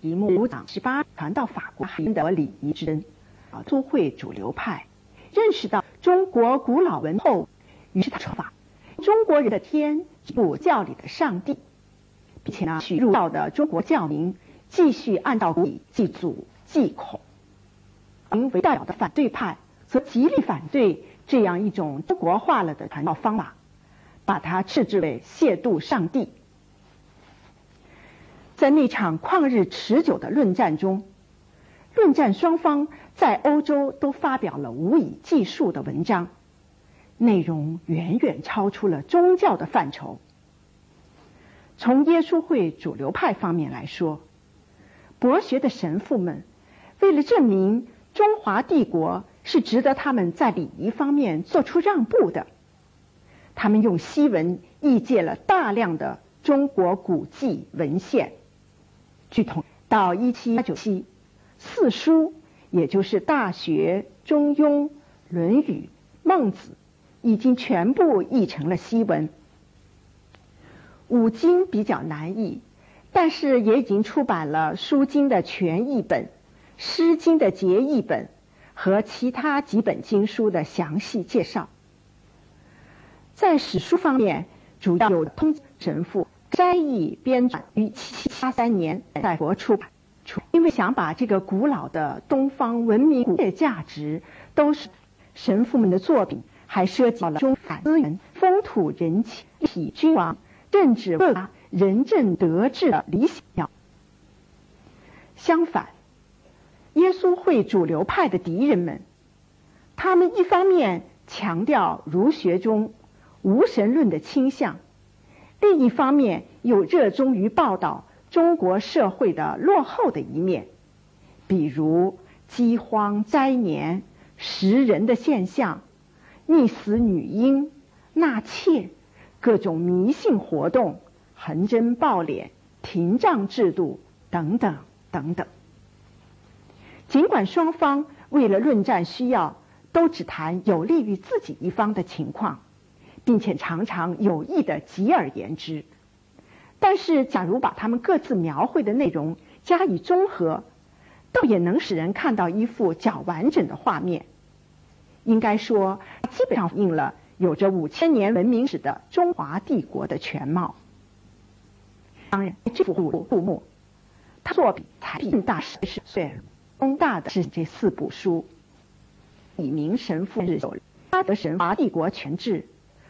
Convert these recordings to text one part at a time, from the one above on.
一幕五长十八传到法国赢得礼仪之恩，啊，都会主流派认识到中国古老文后，于是他说法：中国人的天，不教里的上帝，并且呢，许入道的中国教民继续按照礼祭祖祭孔。您为代表的反对派，则极力反对这样一种中国化了的传道方法。把它斥之为亵渎上帝。在那场旷日持久的论战中，论战双方在欧洲都发表了无以计数的文章，内容远远超出了宗教的范畴。从耶稣会主流派方面来说，博学的神父们为了证明中华帝国是值得他们在礼仪方面做出让步的，他们用西文译介了大量的中国古迹文献。据统到一七八九七，四书也就是《大学》《中庸》《论语》《孟子》，已经全部译成了西文。五经比较难译，但是也已经出版了《书经》的全译本，《诗经》的节译本和其他几本经书的详细介绍。在史书方面，主要有通神父。斋译编纂于七七八三年在国出版，因为想把这个古老的东方文明古的价值，都是神父们的作品，还涉及到了中法资源、风土人情、体君王、政治各仁政德治的理想。相反，耶稣会主流派的敌人们，他们一方面强调儒学中无神论的倾向。另一方面，又热衷于报道中国社会的落后的一面，比如饥荒、灾年、食人的现象、溺死女婴、纳妾、各种迷信活动、横征暴敛、廷杖制度等等等等。尽管双方为了论战需要，都只谈有利于自己一方的情况。并且常常有意的极而言之，但是假如把他们各自描绘的内容加以综合，倒也能使人看到一幅较完整的画面。应该说，基本上反映了有着五千年文明史的中华帝国的全貌。当然，这幅古墓，他作品才更大是岁东大的是这四部书，以明神父日有巴德神华帝国全志。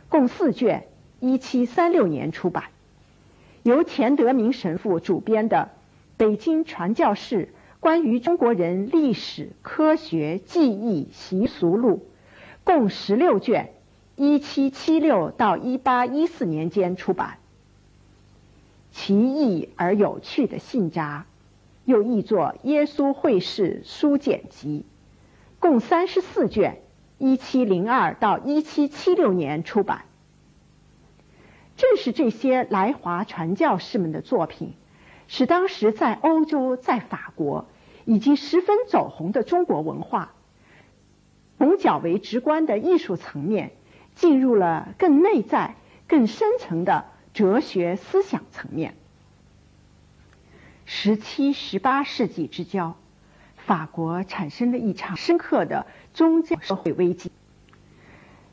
共四卷，一七三六年出版，由钱德明神父主编的《北京传教士关于中国人历史、科学、技艺、习俗录》，共十六卷，一七七六到一八一四年间出版。奇异而有趣的信札，又译作《耶稣会士书简集》，共三十四卷。一七零二到一七七六年出版。正是这些来华传教士们的作品，使当时在欧洲、在法国已经十分走红的中国文化，从较为直观的艺术层面，进入了更内在、更深层的哲学思想层面。十七、十八世纪之交。法国产生了一场深刻的宗教社会危机。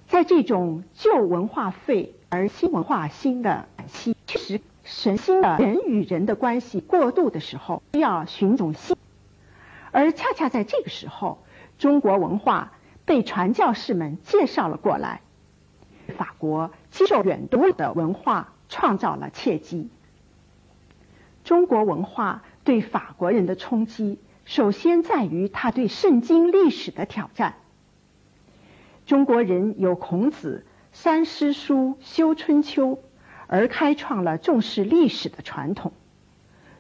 在这种旧文化废而新文化兴的期，确实神心的人与人的关系过渡的时候，需要寻种新。而恰恰在这个时候，中国文化被传教士们介绍了过来，法国接受远东的文化创造了契机。中国文化对法国人的冲击。首先在于他对圣经历史的挑战。中国人有孔子三诗书修春秋，而开创了重视历史的传统。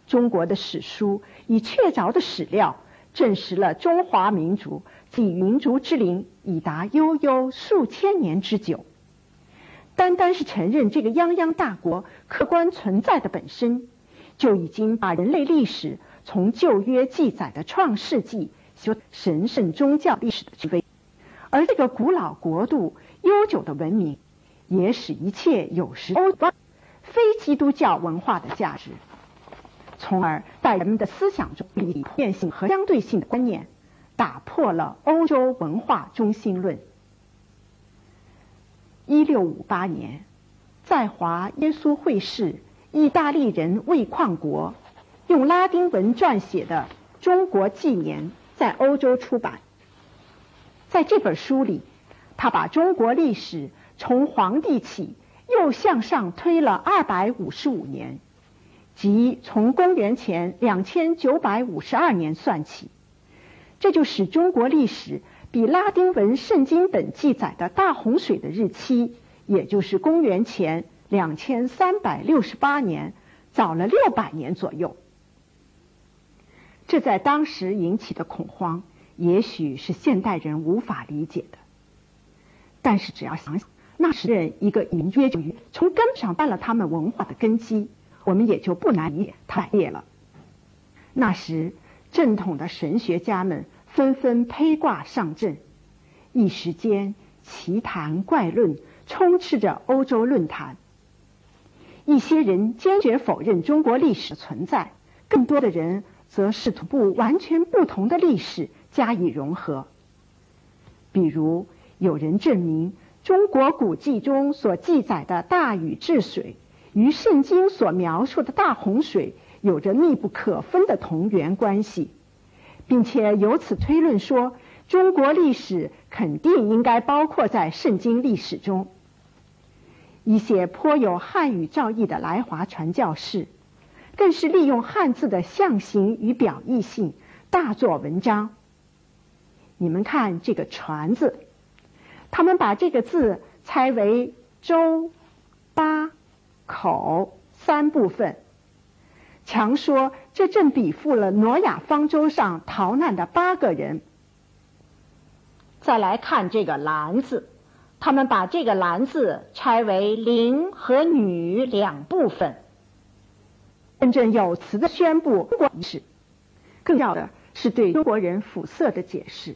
中国的史书以确凿的史料证实了中华民族及民族之灵已达悠悠数千年之久。单单是承认这个泱泱大国客观存在的本身，就已经把人类历史。从旧约记载的创世纪，修神圣宗教历史的权威，而这个古老国度悠久的文明，也使一切有时欧非基督教文化的价值，从而在人们的思想中立普遍性和相对性的观念，打破了欧洲文化中心论。一六五八年，在华耶稣会士意大利人魏旷国用拉丁文撰写的《中国纪年》在欧洲出版。在这本书里，他把中国历史从皇帝起又向上推了二百五十五年，即从公元前两千九百五十二年算起，这就使中国历史。比拉丁文圣经等记载的大洪水的日期，也就是公元前两千三百六十八年，早了六百年左右。这在当时引起的恐慌，也许是现代人无法理解的。但是只要想想那时人一个隐约主义，从根本上断了他们文化的根基，我们也就不难理解他裂了。那时正统的神学家们。纷纷披挂上阵，一时间奇谈怪论充斥着欧洲论坛。一些人坚决否认中国历史的存在，更多的人则试图不完全不同的历史加以融合。比如，有人证明中国古迹中所记载的大禹治水，与圣经所描述的大洪水有着密不可分的同源关系。并且由此推论说，中国历史肯定应该包括在圣经历史中。一些颇有汉语造诣的来华传教士，更是利用汉字的象形与表意性大做文章。你们看这个“传”字，他们把这个字拆为周、八、口三部分。强说，这正比附了挪亚方舟上逃难的八个人。再来看这个“篮”字，他们把这个“篮”字拆为“灵”和“女”两部分，振振有词的宣布中国史。更要的是对中国人肤色的解释。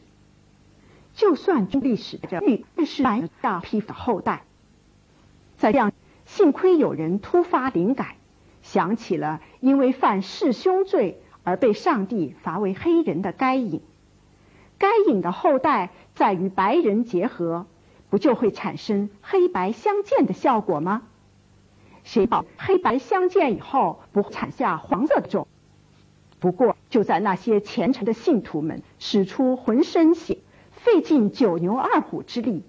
就算中历史这玉是白大批的后代，在这样，幸亏有人突发灵感。想起了因为犯弑兄罪而被上帝罚为黑人的该隐，该隐的后代在与白人结合，不就会产生黑白相间的效果吗？谁保黑白相间以后不产下黄色的种？不过就在那些虔诚的信徒们使出浑身血，费尽九牛二虎之力，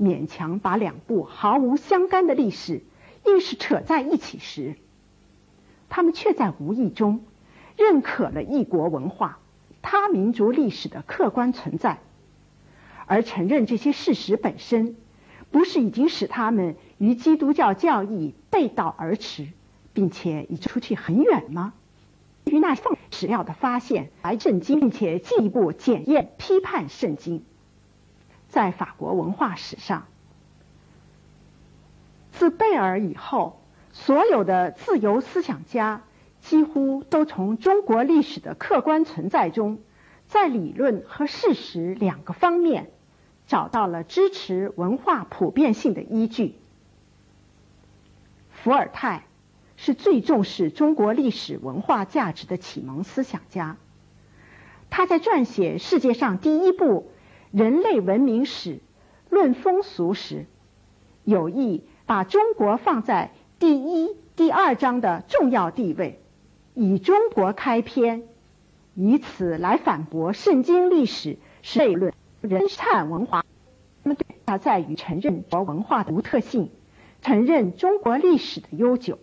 勉强把两部毫无相干的历史硬是扯在一起时，他们却在无意中认可了异国文化、他民族历史的客观存在，而承认这些事实本身，不是已经使他们与基督教教义背道而驰，并且已出去很远吗？于那奉史料的发现来震惊，并且进一步检验批判圣经，在法国文化史上，自贝尔以后。所有的自由思想家几乎都从中国历史的客观存在中，在理论和事实两个方面找到了支持文化普遍性的依据。伏尔泰是最重视中国历史文化价值的启蒙思想家，他在撰写世界上第一部人类文明史《论风俗》时，有意把中国放在。第一、第二章的重要地位，以中国开篇，以此来反驳圣经历史是悖论、人产文化。那么，对它在于承认国文化的独特性，承认中国历史的悠久。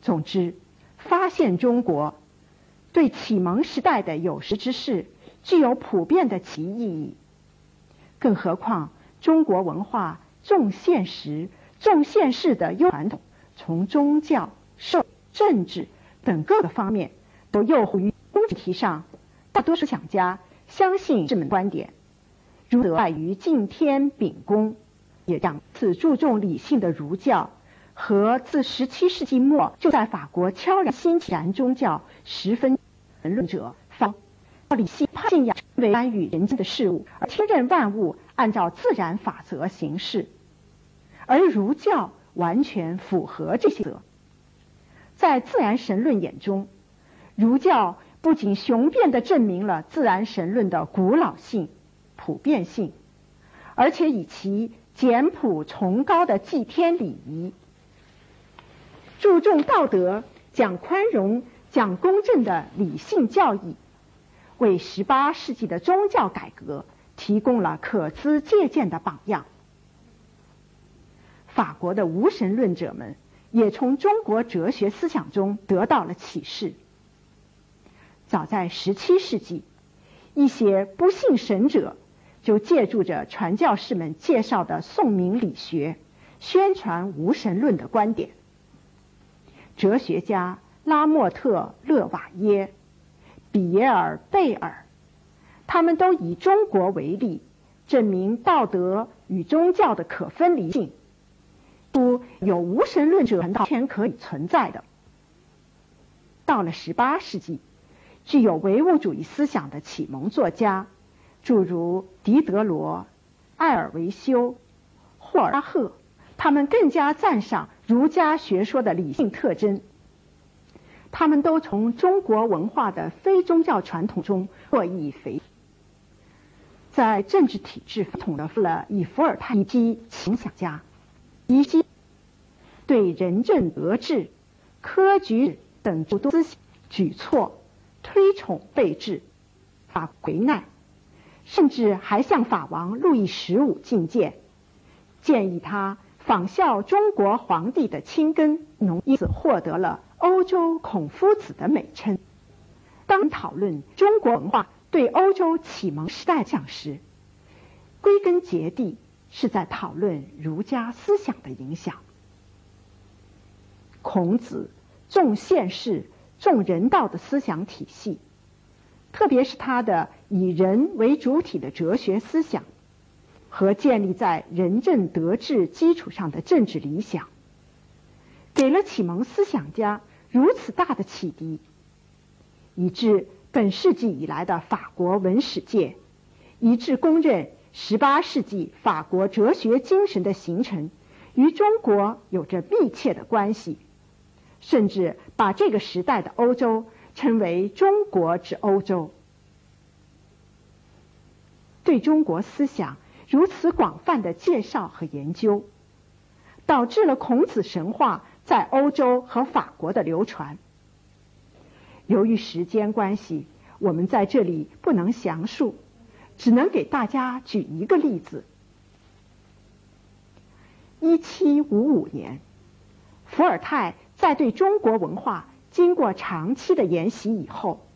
总之，发现中国对启蒙时代的有识之士具有普遍的其意义。更何况，中国文化重现实。重现世的优传统，从宗教、社、政治等各个方面都诱惑于公题上。大多数想家相信这门观点，如得赖于敬天秉公，也让此注重理性的儒教和自十七世纪末就在法国悄然兴起然宗教十分论者，方理性信仰为干预人间的事物，而听任万物按照自然法则行事。而儒教完全符合这些则，在自然神论眼中，儒教不仅雄辩地证明了自然神论的古老性、普遍性，而且以其简朴崇高的祭天礼仪、注重道德、讲宽容、讲公正的理性教义，为十八世纪的宗教改革提供了可资借鉴的榜样。法国的无神论者们。也从中国哲学思想中得到了启示。早在17世纪，一些不信神者就借助着传教士们介绍的宋明理学，宣传无神论的观点。哲学家拉莫特、勒瓦耶、比耶尔贝尔，他们都以中国为例，证明道德与宗教的可分离性。不有无神论者道天可以存在的。到了十八世纪，具有唯物主义思想的启蒙作家，诸如狄德罗、艾尔维修、霍尔巴赫，他们更加赞赏儒家学说的理性特征。他们都从中国文化的非宗教传统中获益匪浅在政治体制统的了以伏尔泰以及思想家。以及对仁政德治、科举等诸多思想举措推崇备至，法回难，甚至还向法王路易十五进谏，建议他仿效中国皇帝的亲耕农，因此获得了“欧洲孔夫子”的美称。当讨论中国文化对欧洲启蒙时代讲时，归根结底。是在讨论儒家思想的影响。孔子重现世、重人道的思想体系，特别是他的以人为主体的哲学思想和建立在仁政德治基础上的政治理想，给了启蒙思想家如此大的启迪，以致本世纪以来的法国文史界一致公认。十八世纪法国哲学精神的形成与中国有着密切的关系，甚至把这个时代的欧洲称为“中国之欧洲”。对中国思想如此广泛的介绍和研究，导致了孔子神话在欧洲和法国的流传。由于时间关系，我们在这里不能详述。只能给大家举一个例子：一七五五年，伏尔泰在对中国文化经过长期的研习以后，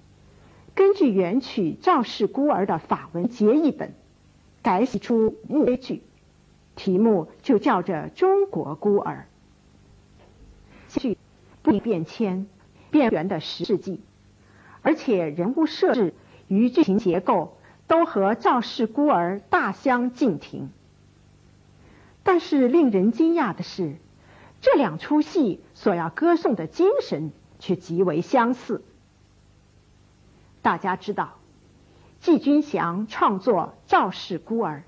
根据原曲《赵氏孤儿》的法文结义本，改写出幕剧，题目就叫着《中国孤儿》。剧不变迁，变圆的十世纪，而且人物设置与剧情结构。都和赵氏孤儿大相径庭，但是令人惊讶的是，这两出戏所要歌颂的精神却极为相似。大家知道，季君祥创作《赵氏孤儿》，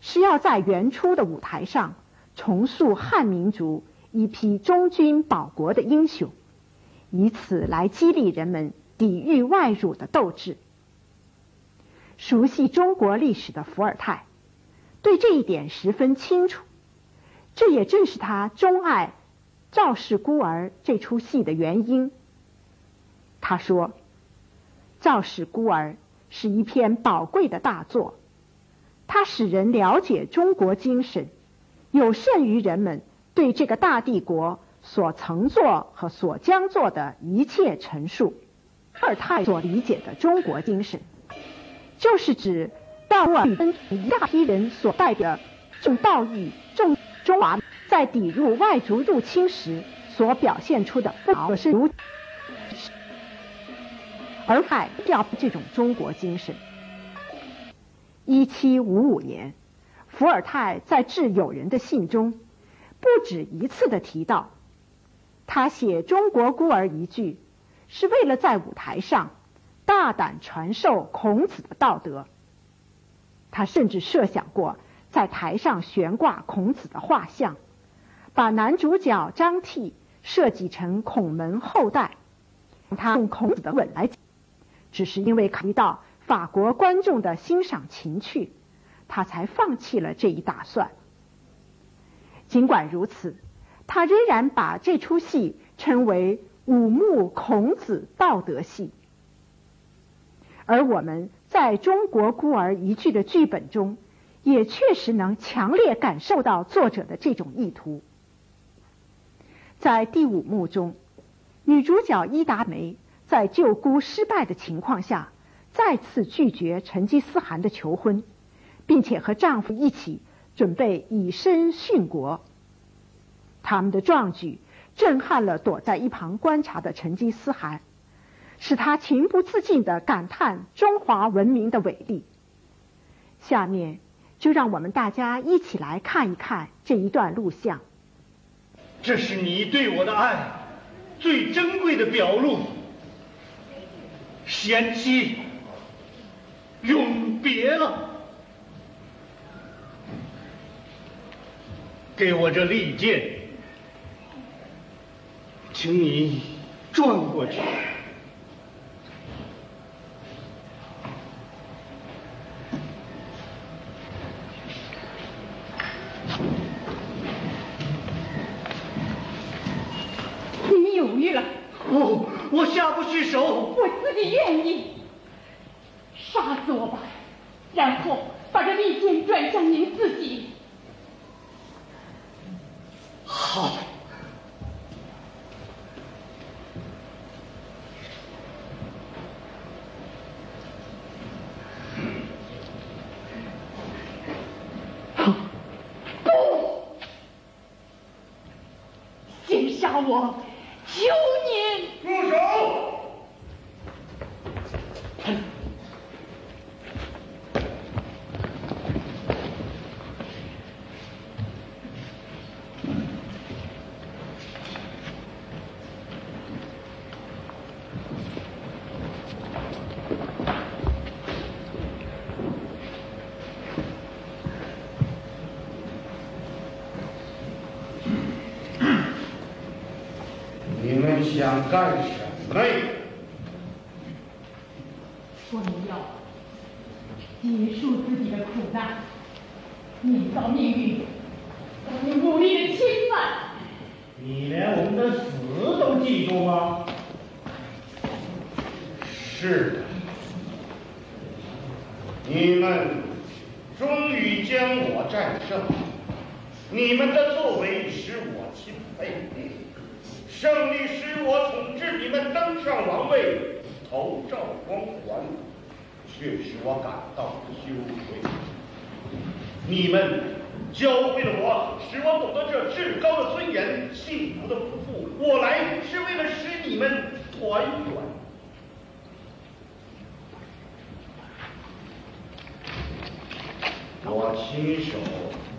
是要在原初的舞台上重塑汉民族一批忠君保国的英雄，以此来激励人们抵御外辱的斗志。熟悉中国历史的伏尔泰，对这一点十分清楚。这也正是他钟爱《赵氏孤儿》这出戏的原因。他说，《赵氏孤儿》是一篇宝贵的大作，它使人了解中国精神，有甚于人们对这个大帝国所曾做和所将做的一切陈述。二太所理解的中国精神。就是指道尔跟一大批人所代表重道义、重中华，在抵御外族入侵时所表现出的不可是如，而海要这种中国精神。一七五五年，伏尔泰在致友人的信中，不止一次的提到，他写《中国孤儿》一句，是为了在舞台上。大胆传授孔子的道德。他甚至设想过在台上悬挂孔子的画像，把男主角张替设计成孔门后代，他用孔子的吻来，只是因为考虑到法国观众的欣赏情趣，他才放弃了这一打算。尽管如此，他仍然把这出戏称为五幕孔子道德戏。而我们在中国孤儿一剧的剧本中，也确实能强烈感受到作者的这种意图。在第五幕中，女主角伊达梅在救姑失败的情况下，再次拒绝成吉思汗的求婚，并且和丈夫一起准备以身殉国。他们的壮举震撼了躲在一旁观察的成吉思汗，使他情不自禁地感叹中华文明的伟力。下面就让我们大家一起来看一看这一段录像。这是你对我的爱最珍贵的表露，贤妻，永别了。给我这利剑，请你转过去。我下不去手，我自己愿意杀死我吧，然后把这利剑转向您自己。好。不，先杀我。求您住手！想干什么？我们要结束自己的苦难，你遭命运遭你努力的侵犯。你连我们的死都记住吗？是的，你们终于将我战胜，你们的作为使我钦佩。胜利使我统治你们登上王位，头罩光环，却使我感到羞愧。你们教会了我，使我懂得这至高的尊严，幸福的夫妇。我来是为了使你们团圆。我亲手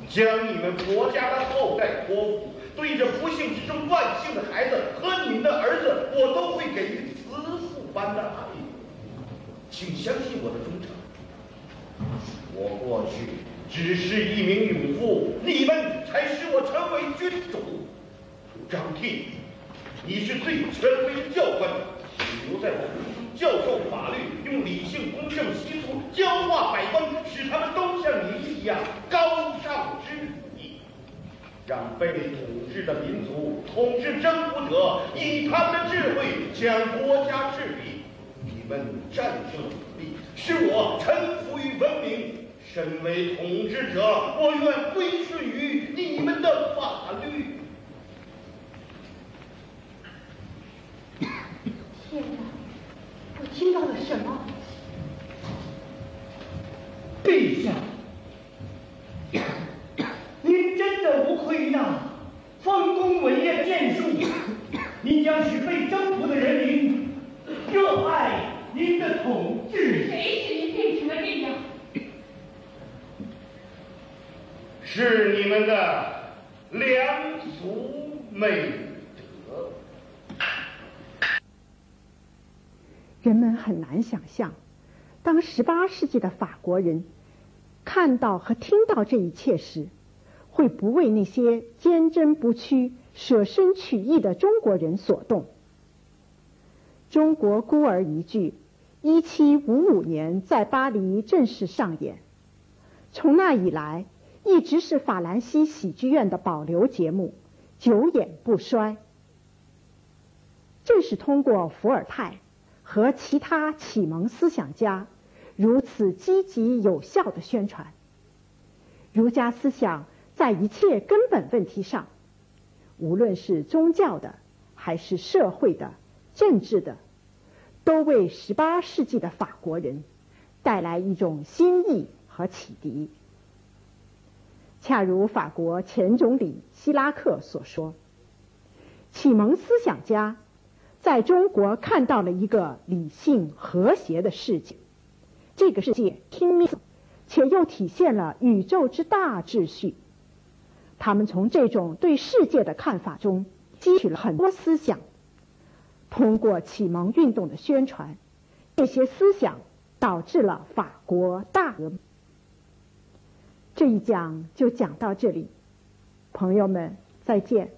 将你们国家的后代托付。对着不幸之中万幸的孩子和你们的儿子，我都会给予般的爱。请相信我的忠诚。我过去只是一名勇夫，你们才使我成为君主。张替，你是最权威的教官，请留在我们教授法律，用理性、公正、习俗教化百官，使他们都像你一样高。让被统治的民族统治征服者以他们的智慧将国家治理。你们战胜武力，使我臣服于文明。身为统治者，我愿归顺于你们的法律。天哪！我听到了什么？陛下。无愧那丰功伟业建树，您将使被征服的人民热爱您的统治。谁使您变成了这样？是你们的良俗美德。人们很难想象，当十八世纪的法国人看到和听到这一切时。会不为那些坚贞不屈、舍身取义的中国人所动。中国孤儿一剧，一七五五年在巴黎正式上演，从那以来一直是法兰西喜剧院的保留节目，久演不衰。正是通过伏尔泰和其他启蒙思想家如此积极有效的宣传，儒家思想在一切根本问题上，无论是宗教的还是社会的。政治的，都为十八世纪的法国人带来一种新意和启迪。恰如法国前总理希拉克所说：“启蒙思想家在中国看到了一个理性和谐的世界，这个世界听命，且又体现了宇宙之大秩序。他们从这种对世界的看法中汲取了很多思想。”通过启蒙运动的宣传，这些思想导致了法国大革命。这一讲就讲到这里，朋友们再见。